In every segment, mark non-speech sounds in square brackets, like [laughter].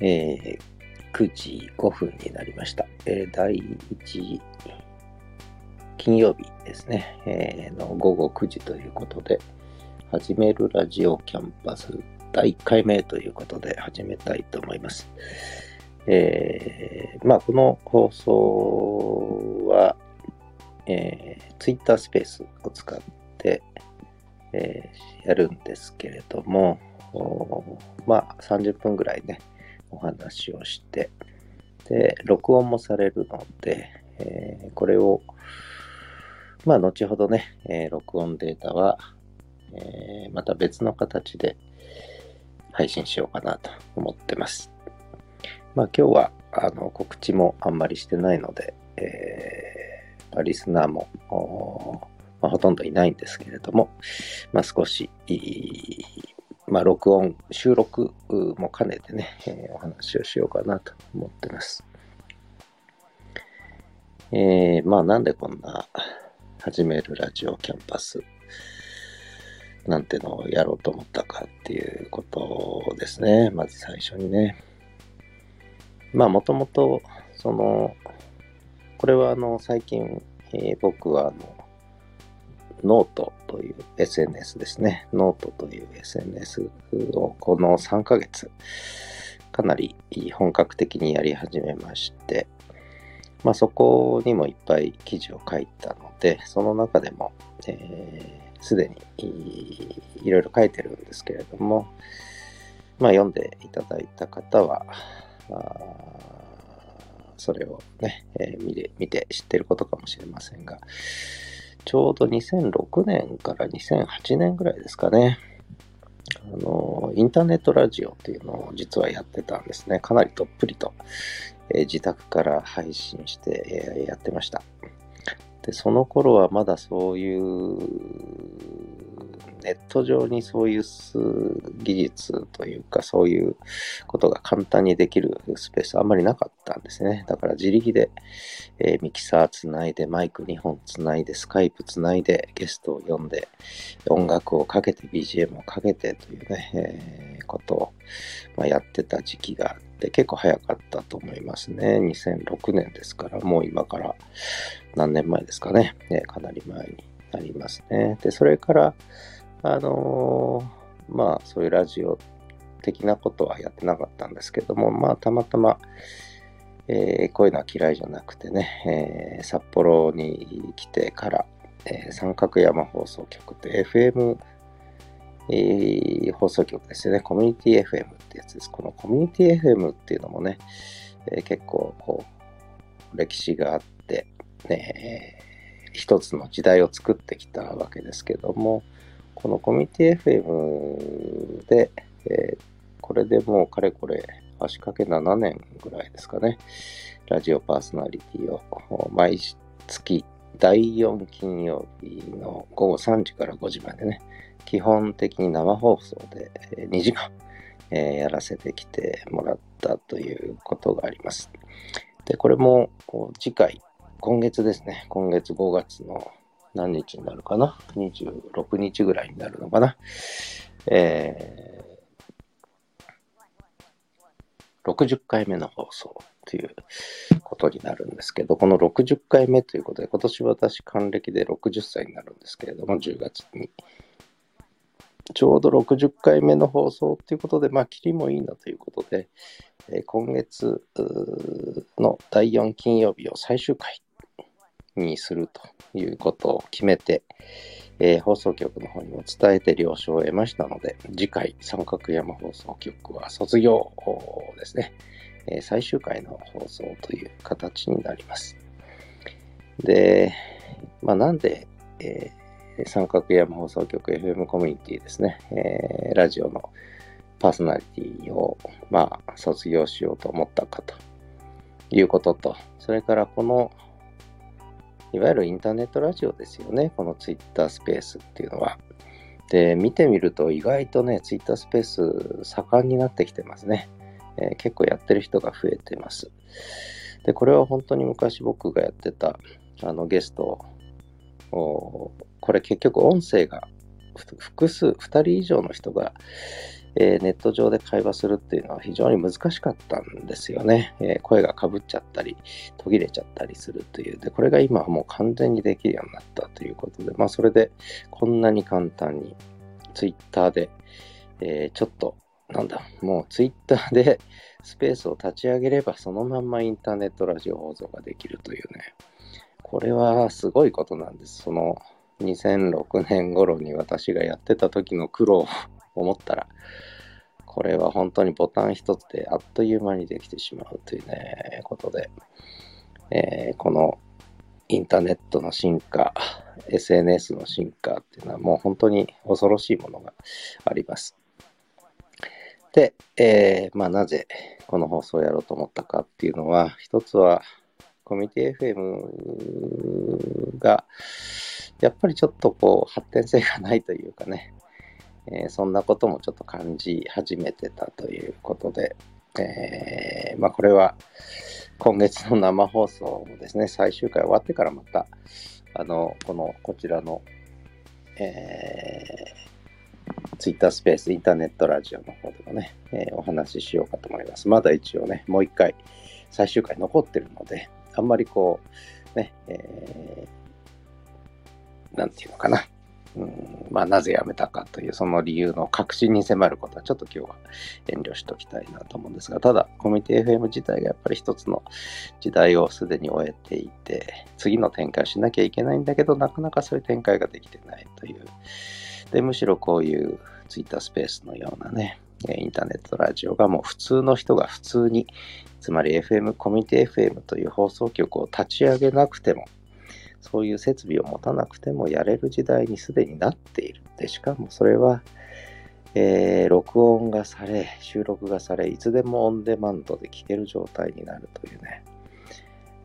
えー、9時5分になりました。えー、第1金曜日ですね、えー、の午後9時ということで、始めるラジオキャンパス第1回目ということで始めたいと思います。えー、まあ、この放送は、えー、Twitter スペースを使って、えー、やるんですけれども、まあ、30分ぐらいね、お話をして、で、録音もされるので、えー、これを、まあ、後ほどね、えー、録音データは、えー、また別の形で配信しようかなと思ってます。まあ、今日は、あの、告知もあんまりしてないので、えー、リスナーも、まあ、ほとんどいないんですけれども、まあ、少し、まあ、録音、収録も兼ねてね、えー、お話をしようかなと思ってます。えー、まあ、なんでこんな始めるラジオキャンパスなんてのをやろうと思ったかっていうことですね。まず最初にね。まあ、もともと、その、これはあの、最近、えー、僕はあの、ノートという SNS ですね。ノートという SNS をこの3ヶ月、かなり本格的にやり始めまして、まあそこにもいっぱい記事を書いたので、その中でも、す、で、にいろいろ書いてるんですけれども、まあ読んでいただいた方は、それをね、えー、見て知ってることかもしれませんが、ちょうど2006年から2008年ぐらいですかね。あの、インターネットラジオっていうのを実はやってたんですね。かなりどっぷりと、えー、自宅から配信して、えー、やってました。で、その頃はまだそういうネット上にそういう技術というか、そういうことが簡単にできるスペースあんまりなかったんですね。だから自力で、えー、ミキサーつないで、マイク2本つないで、スカイプつないで、ゲストを呼んで、音楽をかけて、BGM をかけてというね、えー、ことを、まあ、やってた時期があって、結構早かったと思いますね。2006年ですから、もう今から何年前ですかね。ねかなり前になりますね。で、それから、あのー、まあ、そういうラジオ的なことはやってなかったんですけども、まあ、たまたま、えー、こういうのは嫌いじゃなくてね、えー、札幌に来てから、えー、三角山放送局って FM、えー、放送局ですよね。コミュニティ FM ってやつです。このコミュニティ FM っていうのもね、え、結構こう、歴史があって、ね、一つの時代を作ってきたわけですけども、このコミュニティ FM で、えー、これでもうかれこれ足掛け7年ぐらいですかね、ラジオパーソナリティを毎月第4金曜日の午後3時から5時までね、基本的に生放送で2時間、えー、やらせてきてもらったということがあります。で、これも次回、今月ですね、今月5月の何日になるかな ?26 日ぐらいになるのかな？えー、60回目の放送ということになるんですけど、この60回目ということで、今年私還暦で60歳になるんですけれども、10月に。ちょうど60回目の放送ということで、まあ、切りもいいなということで、えー、今月の第4金曜日を最終回にするということを決めて、えー、放送局の方にも伝えて了承を得ましたので、次回三角山放送局は卒業ですね、えー、最終回の放送という形になります。で、まあ、なんで、えー、三角山放送局 FM コミュニティですね、えー、ラジオのパーソナリティを、まあ、卒業しようと思ったかということと、それからこのいわゆるインターネットラジオですよね、このツイッタースペースっていうのは。で、見てみると意外とね、ツイッタースペース盛んになってきてますね。えー、結構やってる人が増えてます。で、これは本当に昔僕がやってたあのゲストこれ結局音声が複数、2人以上の人が、えー、ネット上で会話するっていうのは非常に難しかったんですよね。えー、声がかぶっちゃったり、途切れちゃったりするという。で、これが今はもう完全にできるようになったということで、まあそれでこんなに簡単に Twitter で、えー、ちょっと、なんだ、もう Twitter でスペースを立ち上げればそのまんまインターネットラジオ放送ができるというね。これはすごいことなんです。その2006年頃に私がやってた時の苦労思ったら、これは本当にボタン一つであっという間にできてしまうというね、ことで、えー、このインターネットの進化、SNS の進化っていうのはもう本当に恐ろしいものがあります。で、えー、まあなぜこの放送をやろうと思ったかっていうのは、一つはコミュニティ FM がやっぱりちょっとこう、発展性がないというかね、えー、そんなこともちょっと感じ始めてたということで、えー、まあこれは今月の生放送もですね、最終回終わってからまた、あの、この、こちらの、えー、ツイッタースペース、インターネットラジオの方でもね、えー、お話ししようかと思います。まだ一応ね、もう一回、最終回残ってるので、あんまりこう、ね、えー、なんていうのかな。うん、まあ、なぜ辞めたかというその理由の確信に迫ることはちょっと今日は遠慮しておきたいなと思うんですが、ただ、コミュニティ FM 自体がやっぱり一つの時代をすでに終えていて、次の展開しなきゃいけないんだけど、なかなかそういう展開ができてないという。で、むしろこういうツイッタースペースのようなね、インターネットラジオがもう普通の人が普通に、つまり FM、コミュニティ FM という放送局を立ち上げなくても、そういう設備を持たなくてもやれる時代にすでになっている。で、しかもそれは、えー、録音がされ、収録がされ、いつでもオンデマンドで聴ける状態になるというね。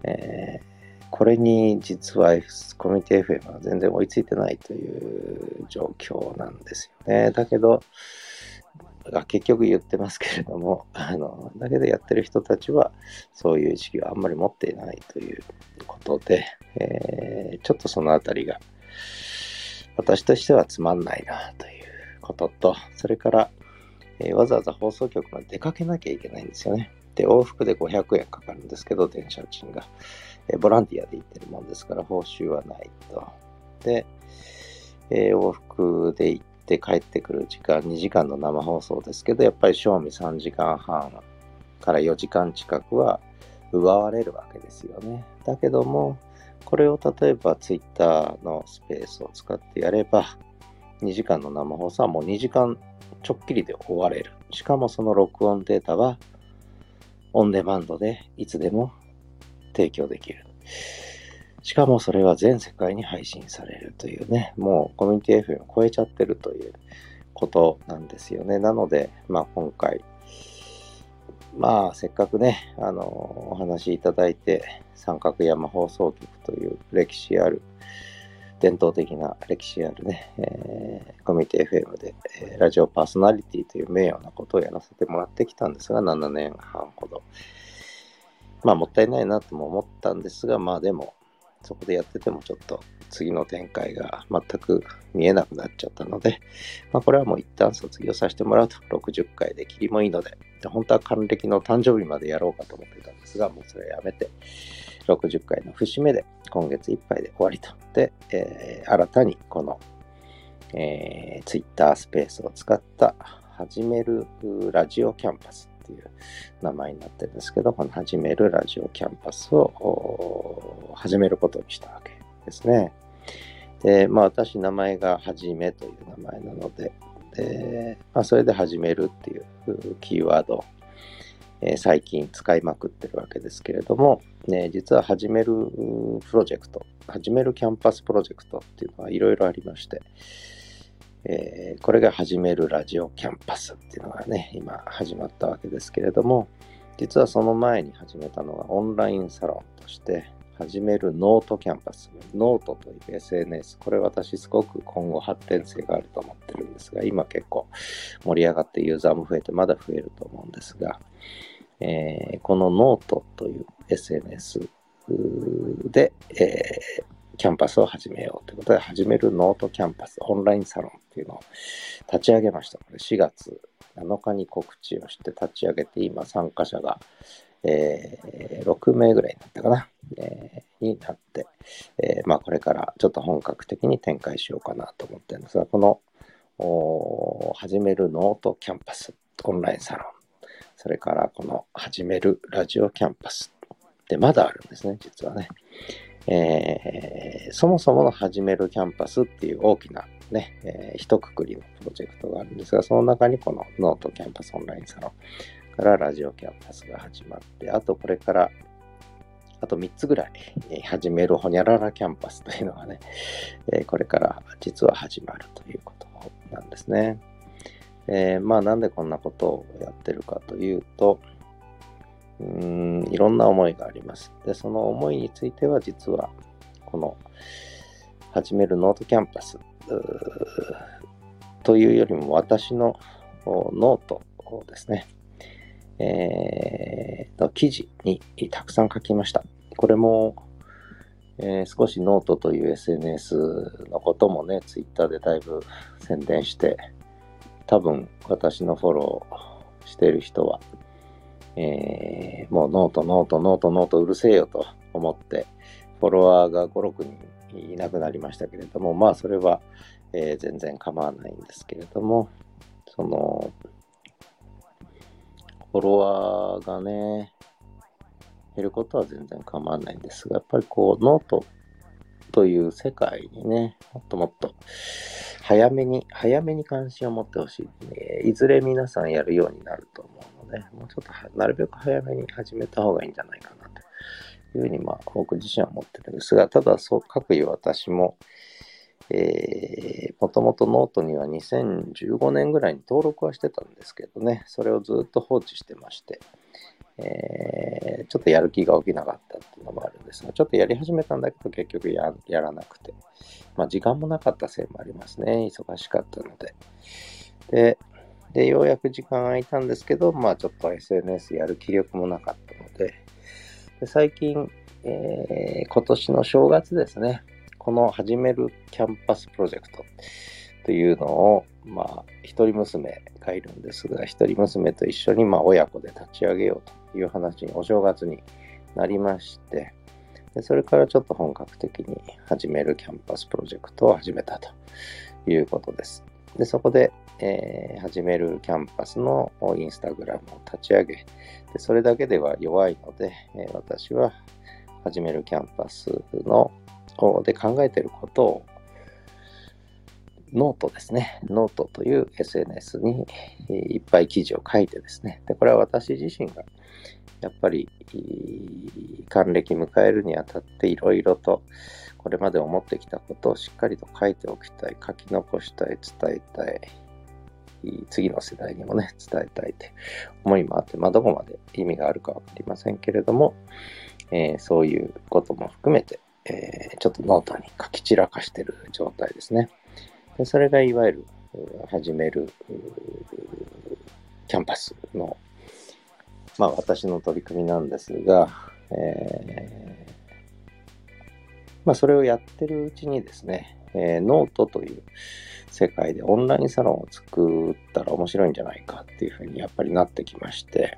えー、これに実はコミュニティ FM は全然追いついてないという状況なんですよね。だけど、が結局言ってますけれども、[laughs] あの、だけどやってる人たちはそういう意識はあんまり持っていないということで、えー、ちょっとそのあたりが私としてはつまんないなということと、それから、えー、わざわざ放送局まで出かけなきゃいけないんですよね。で、往復で500円かかるんですけど、電車賃が。えー、ボランティアで行ってるもんですから、報酬はないと。で、えー、往復で行って、って帰ってくる時間、2時間の生放送ですけど、やっぱり賞味3時間半から4時間近くは奪われるわけですよね。だけども、これを例えば Twitter のスペースを使ってやれば、2時間の生放送はもう2時間ちょっきりで終われる。しかもその録音データはオンデマンドでいつでも提供できる。しかもそれは全世界に配信されるというね、もうコミュニティ FM を超えちゃってるということなんですよね。なので、まあ今回、まあせっかくね、あの、お話しいただいて、三角山放送局という歴史ある、伝統的な歴史あるね、えー、コミュニティ FM で、えー、ラジオパーソナリティという名誉なことをやらせてもらってきたんですが、7年半ほど。まあもったいないなとも思ったんですが、まあでも、そこでやっててもちょっと次の展開が全く見えなくなっちゃったので、まあ、これはもう一旦卒業させてもらうと。60回で切りもいいので、本当は還暦の誕生日までやろうかと思ってたんですが、もうそれはやめて、60回の節目で今月いっぱいで終わりと。で、えー、新たにこの、えー、Twitter スペースを使った始めるラジオキャンパス。っていう名前になってるんですけど、この始めるラジオキャンパスを始めることにしたわけですね。で、まあ私名前がはじめという名前なので、でまあ、それで始めるっていうキーワードえ最近使いまくってるわけですけれども、ね、実は始めるプロジェクト、始めるキャンパスプロジェクトっていうのはいろいろありまして、えー、これが始めるラジオキャンパスっていうのがね、今始まったわけですけれども、実はその前に始めたのがオンラインサロンとして、始めるノートキャンパス。ノートという SNS。これ私すごく今後発展性があると思ってるんですが、今結構盛り上がってユーザーも増えてまだ増えると思うんですが、えー、このノートという SNS で、えー、キャンパスを始めようということで、始めるノートキャンパスオンラインサロンっていうのを立ち上げました。これ4月7日に告知をして立ち上げて、今参加者が、えー、6名ぐらいになったかな、えー、になって、えー、まあこれからちょっと本格的に展開しようかなと思ってるんですが、この始めるノートキャンパスオンラインサロン、それからこの始めるラジオキャンパスでまだあるんですね、実はね。えー、そもそもの始めるキャンパスっていう大きなね、えー、一括りのプロジェクトがあるんですが、その中にこのノートキャンパスオンラインサロンからラジオキャンパスが始まって、あとこれからあと3つぐらい、始めるほにゃららキャンパスというのがね、えー、これから実は始まるということなんですね。えー、まあなんでこんなことをやってるかというと、うーん、いろんな思いがあります。で、その思いについては実は、この、始めるノートキャンパスというよりも私のノートをですね、えー、の記事にたくさん書きました。これも、えー、少しノートという SNS のこともね、ツイッターでだいぶ宣伝して、多分私のフォローしている人はえー、もう note、note、note、note うるせえよと思って、フォロワーが5、6人いなくなりましたけれども、まあそれは、えー、全然構わないんですけれども、その、フォロワーがね、減ることは全然構わないんですが、やっぱりこう、ノートという世界にね、もっともっと早めに、早めに関心を持ってほしい、ね。いずれ皆さんやるようになると思もうちょっとなるべく早めに始めた方がいいんじゃないかなというふうに、まあ、僕自身は思ってるんですが、ただ、そう、各位私も、えー、もともとノートには2015年ぐらいに登録はしてたんですけどね、それをずっと放置してまして、えー、ちょっとやる気が起きなかったっていうのもあるんですが、ちょっとやり始めたんだけど結局ややらなくて、まあ時間もなかったせいもありますね。忙しかったので。で、でようやく時間空いたんですけど、まあちょっと SNS やる気力もなかったので、で最近、えー、今年の正月ですね、この始めるキャンパスプロジェクトというのを、まあ、一人娘がいるんですが、一人娘と一緒に、まあ、親子で立ち上げようという話にお正月になりまして、でそれからちょっと本格的にはじめる Camp@Usプロジェクトを始めたということです。でそこで、えー、はじめる Camp@Usのインスタグラムを立ち上げ、でそれだけでは弱いので、えー、私ははじめる Camp@Usので考えていることをノートですね。ノートという SNS にいっぱい記事を書いてですね。でこれは私自身がやっぱり還暦迎えるにあたっていろいろとこれまで思ってきたことをしっかりと書いておきたい、書き残したい、伝えたい、次の世代にもね、伝えたいという思いもあって、まあ、どこまで意味があるかわかりませんけれども、えー、そういうことも含めて、えー、ちょっとノートに書き散らかしてる状態ですね。でそれがいわゆる始めるCamp@Usの、まあ私の取り組みなんですが、えー、まあそれをやってるうちにですね、えー、ノートという世界でオンラインサロンを作ったら面白いんじゃないかっていうふうにやっぱりなってきまして、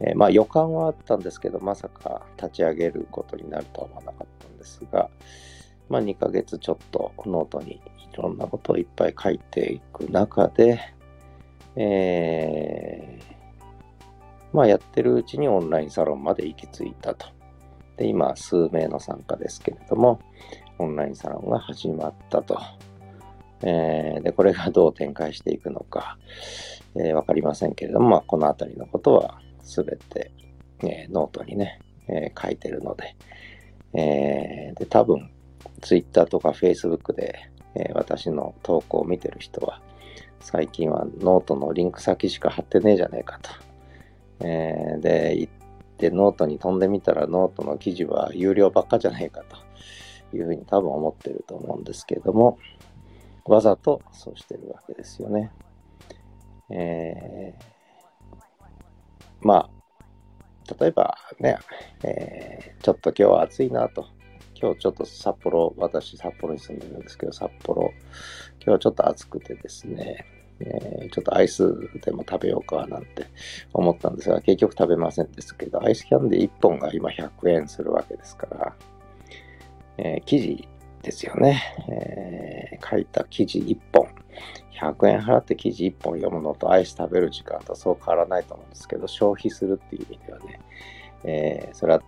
えー、まあ予感はあったんですけど、まさか立ち上げることになるとは思わなかったんですが、まあ2ヶ月ちょっとノートにいろんなことをいっぱい書いていく中で、えー、まあやってるうちにオンラインサロンまで行き着いたと。で、今数名の参加ですけれども、オンラインサロンが始まったと。えー、で、これがどう展開していくのか、えー、わかりませんけれども、まあ、このあたりのことはすべて、えー、ノートにね、えー、書いてるので、えー、で、多分、ツイッターとかフェイスブックで、えー、私の投稿を見てる人は、最近はノートのリンク先しか貼ってねえじゃねえかと。えー、で、行ってノートに飛んでみたらノートの記事は有料ばっかじゃねえかというふうに多分思ってると思うんですけれども、わざとそうしてるわけですよね。えー、まあ、例えばね、えー、ちょっと今日は暑いなと今日ちょっと札幌、私札幌に住んでるんですけど、札幌、今日ちょっと暑くてですね、えー、ちょっとアイスでも食べようかなんて思ったんですが、結局食べませんですけど、アイスキャンディー1本が今100円するわけですから、えー、生地ですよね、えー、書いた記事1本、100円払って記事1本読むのとアイス食べる時間とそう変わらないと思うんですけど、消費するっていう意味ではね、えー、それは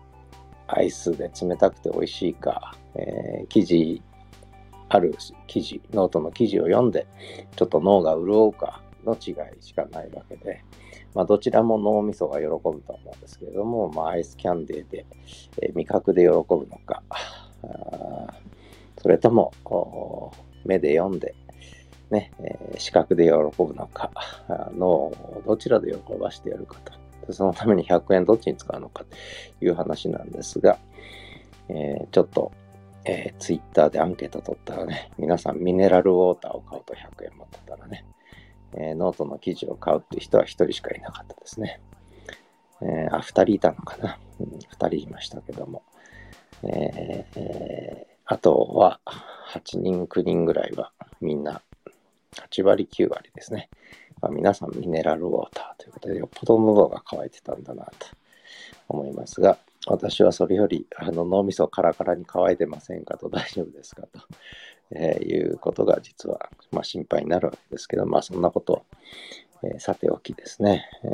アイスで冷たくて美味しいか、えー、記事ある記事、ノートの記事を読んで、ちょっと脳が潤うかの違いしかないわけで、まあ、どちらも脳みそが喜ぶと思うんですけれども、まあ、アイスキャンデーで、えー、味覚で喜ぶのか、それとも目で読んで、ね、えー、視覚で喜ぶのか、脳をどちらで喜ばしてやるかと。そのために100円どっちに使うのかという話なんですが、えー、ちょっとえー、ツイッターでアンケート取ったらね、皆さんミネラルウォーターを買うと100円持ってたらね、えー、ノートの記事を買うっていう人は1人しかいなかったですね。えー、あ、2人いたのかな、うん、?2 人いましたけども。えー、あとは8人、9人ぐらいはみんな8割、9割ですね。まあ、皆さんミネラルウォーターということで、よっぽど喉が渇いてたんだなと思いますが、私はそれよりあの脳みそカラカラに乾いてませんかと大丈夫ですかと、えー、いうことが実は、まあ、心配になるわけですけど、まあそんなこと、えー、さておきですね、え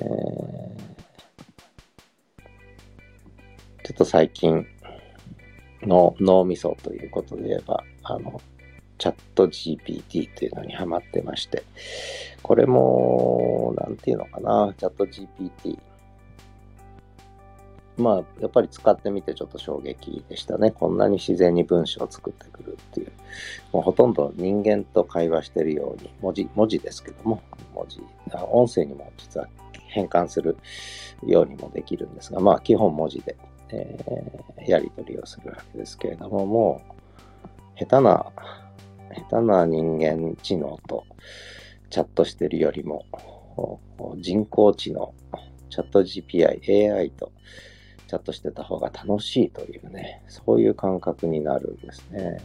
ー、ちょっと最近の脳みそということで言えば、あの、チャット GPT というのにハマってまして、これも、なんていうのかな、チャット GPT。まあ、やっぱり使ってみてちょっと衝撃でしたね。こんなに自然に文章を作ってくるっていう。もうほとんど人間と会話してるように、文字、文字ですけども、文字、音声にも実は変換するようにもできるんですが、まあ基本文字で、えー、やり取りをするわけですけれども、もう、下手な、下手な人間知能とチャットしてるよりも、人工知能、チャット GPI、AI とチャットしてた方が楽しいというね、そういう感覚になるんですね。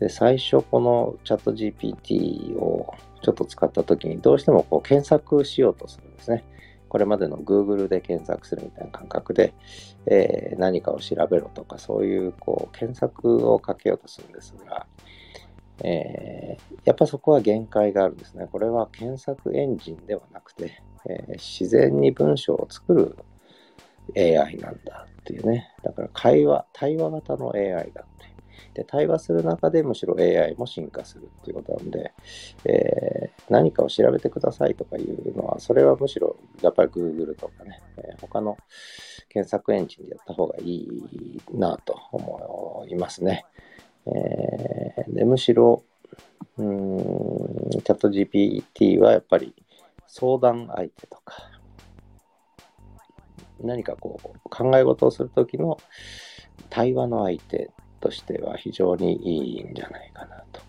で、最初このチャット GPT をちょっと使った時にどうしてもこう検索しようとするんですね。これまでの Google で検索するみたいな感覚で、えー、何かを調べろとかそういうこう検索をかけようとするんですが、えー、やっぱそこは限界があるんですね。これは検索エンジンではなくて、えー、自然に文章を作る AI なんだっていうね。だから会話、対話型の AI だっていう。で、対話する中でむしろ AI も進化するっていうことなんで、えー、何かを調べてくださいとかいうのは、それはむしろやっぱり Google とかね、えー、他の検索エンジンでやった方がいいなと思いますね。えー、でむしろ、うん、チャット GPT はやっぱり相談相手とか、何かこう考え事をするときの対話の相手としては非常にいいんじゃないかなと。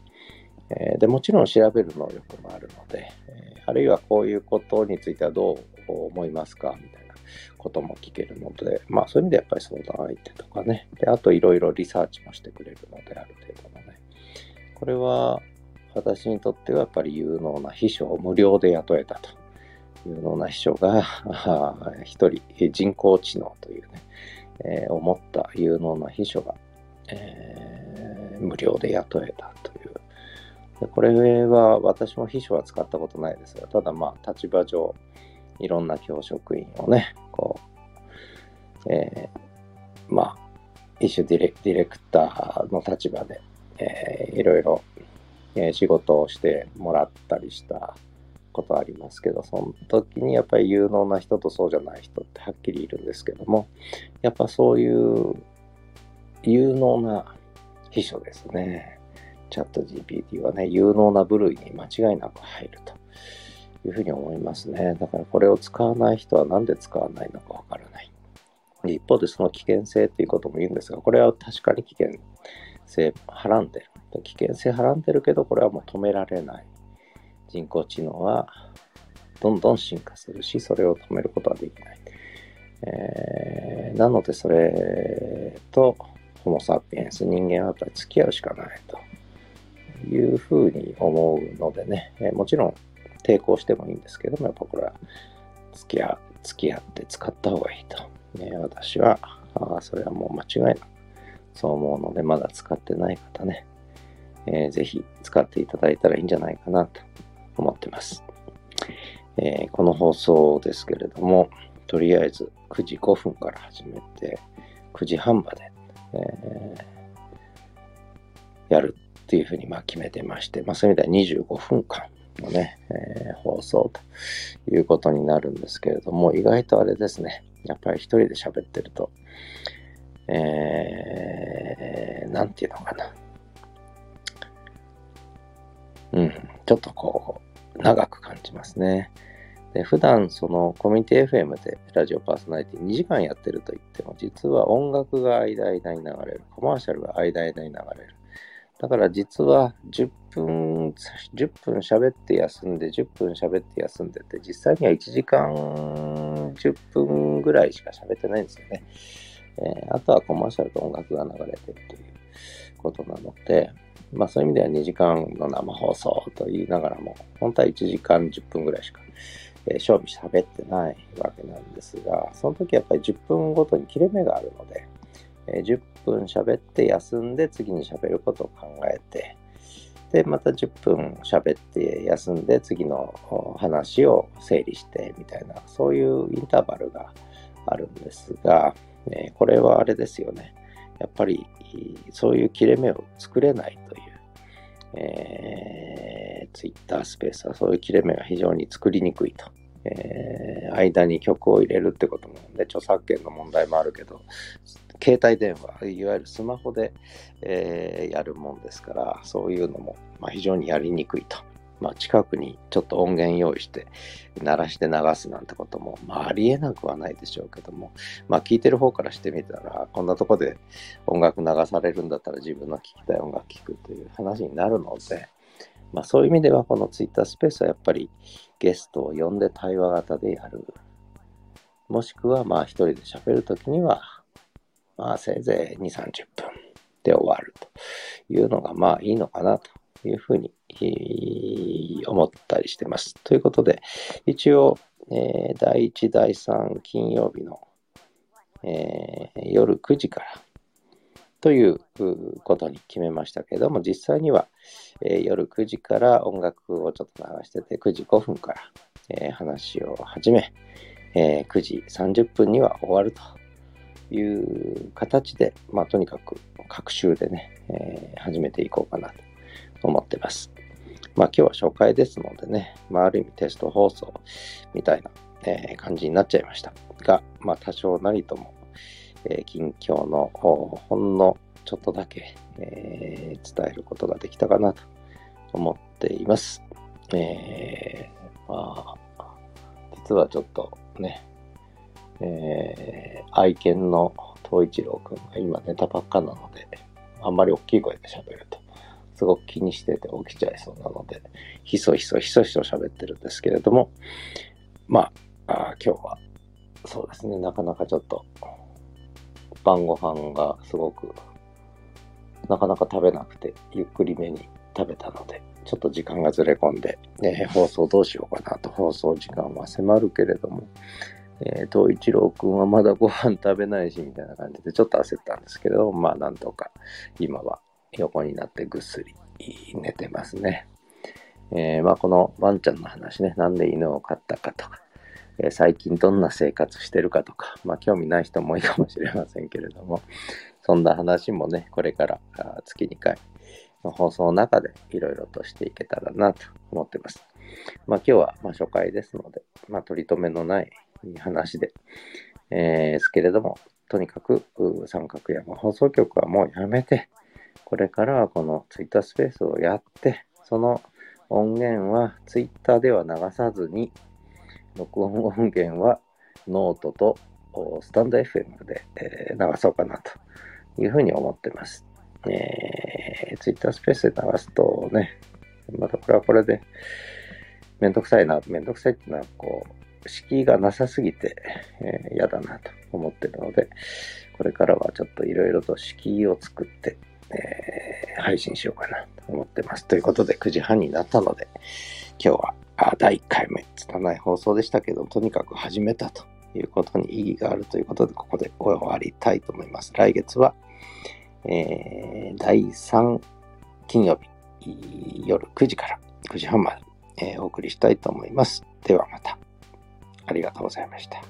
えー、でもちろん調べる能力もあるので、え、あるいはこういうことについてはどう思いますか？みたいなことも聞けるので、まあそういう意味でやっぱり相談相手とかね、であといろいろリサーチもしてくれるのである程度のね、これは私にとってはやっぱり有能な秘書を無料で雇えたと。有能な秘書が [laughs] 一人人工知能というね、えー、思った有能な秘書が、えー、無料で雇えたという。でこれは私も秘書は使ったことないですが、ただまあ立場上、いろんな教職員をね、こう、えー、まあ、一種ディレディレクターの立場で、えー、いろいろ、えー、仕事をしてもらったりしたことありますけど、その時にやっぱり有能な人とそうじゃない人ってはっきりいるんですけども、やっぱそういう有能な秘書ですね。チャット GPT はね、有能な部類に間違いなく入るというふうに思いますね。だからこれを使わない人は何で使わないのかわからない。一方でその危険性っていうことも言うんですが、これは確かに危険性はらんでる。危険性はらんでるけど、これはもう止められない。人工知能はどんどん進化するし、それを止めることはできない。えー、なので、それとホモ・サピエンス、人間はやっぱり付き合うしかないというふうに思うのでね、えもちろん抵抗してもいいんですけども、やっぱこれは付き合付き合って使った方がいいと。ね、私は、あそれはもう間違いなくそう思うので、まだ使ってない方ね、えー、ぜひ使っていただいたらいいんじゃないかなと思ってます。えー、この放送ですけれども、とりあえず9時5分から始めて、9時半まで、えー、やるっていうふうにまあ決めてまして、まあ、そういう意味では25分間のね、えー、放送ということになるんですけれども、意外とあれですね、やっぱり一人で喋ってると、えー、なんていうのかな。うん、ちょっとこう、長く感じますね。で普段そのコミュニティ FM でラジオパーソナリティ2時間やってると言っても実は音楽が間間に流れるコマーシャルが間間に流れる。だから実は10分10分喋って休んで10分喋って休んでって実際には1時間10分ぐらいしか喋ってないんですよね、えー、あとはコマーシャルと音楽が流れてるということなのでまあそういう意味では2時間の生放送と言いながらも本当は1時間10分ぐらいしかえー、勝負喋ってないわけなんですが、その時やっぱり10分ごとに切れ目があるので、え、10分喋って休んで次に喋ることを考えて、で、また10分喋って休んで次の話を整理してみたいな、そういうインターバルがあるんですが、え、これはあれですよね。やっぱりそういう切れ目を作れないという、えー、Twitter スペースはそういう切れ目が非常に作りにくいと。えー、間に曲を入れるってこともで、著作権の問題もあるけど、携帯電話、いわゆるスマホで、えー、やるもんですから、そういうのも、まあ、非常にやりにくいと。まあ、近くにちょっと音源用意して鳴らして流すなんてことも、まあ、ありえなくはないでしょうけども、まあ、聞いてる方からしてみたら、こんなとこで音楽流されるんだったら自分の聴きたい音楽聴くという話になるので、まあ、そういう意味ではこの Twitter スペースはやっぱりゲストを呼んで対話型でやる。もしくはまあ一人で喋るときには、まあせいぜい2、30分で終わるというのがまあいいのかなというふうに思ったりしてます。ということで、一応、えー、第1、第3金曜日の、えー、夜9時からということに決めましたけども、実際には、えー、夜9時から音楽をちょっと流してて、9時5分から、え、話を始め、え、9時30分には終わるという形で、まあ、とにかく各週でね、え始めていこうかなと思ってます。まあ、今日は初回ですのでね、まあ、ある意味テスト放送みたいな、え感じになっちゃいましたが、まあ、多少なりとも、え近況のほんのちょっとだけ、えー、伝えることができたかなと思っています。えー、まあ、実はちょっとね、えー、愛犬の東一郎くんが今寝たばっかなので、あんまり大きい声で喋ると、すごく気にしてて起きちゃいそうなので、ひそひそひそひそ喋ってるんですけれども、まあ、あ今日は、そうですね、なかなかちょっと、晩ご飯がすごくなかなか食べなくて、ゆっくりめに食べたので、ちょっと時間がずれ込んで、えー、放送どうしようかなと、放送時間は迫るけれども、えー、東一郎くんはまだご飯食べないし、みたいな感じでちょっと焦ったんですけど、まあなんとか今は横になってぐっすり寝てますね。えー、まあこのワンちゃんの話ね、なんで犬を飼ったかとか、え最近どんな生活してるかとか、まあ興味ない人も多いかもしれませんけれども、そんな話もね、これから月2回の放送の中でいろいろとしていけたらなと思ってます。まあ今日はま初回ですので、まあ取り留めのない話で、えー、ですけれども、とにかく三角山放送局はもうやめて、これからはこの Twitter スペースをやって、その音源は Twitter では流さずに、録音音源はノートとスタンド FM で、流そうかなというふうに思ってます。えー、Twitter スペースで流すとね、またこれはこれでめんどくさいな、めんどくさいっていうのはこう、敷居がなさすぎて、えー、嫌だなと思ってるので、これからはちょっといろいろと敷居を作って、配信しようかなと思ってます。ということで、9時半になったので、今日は、あ第1回目、拙い放送でしたけど、とにかく始めたということに意義があるということで、ここで終わりたいと思います。来月は、えー、第3金曜日、夜9時から9時半まで、えー、お送りしたいと思います。ではまた。ありがとうございました。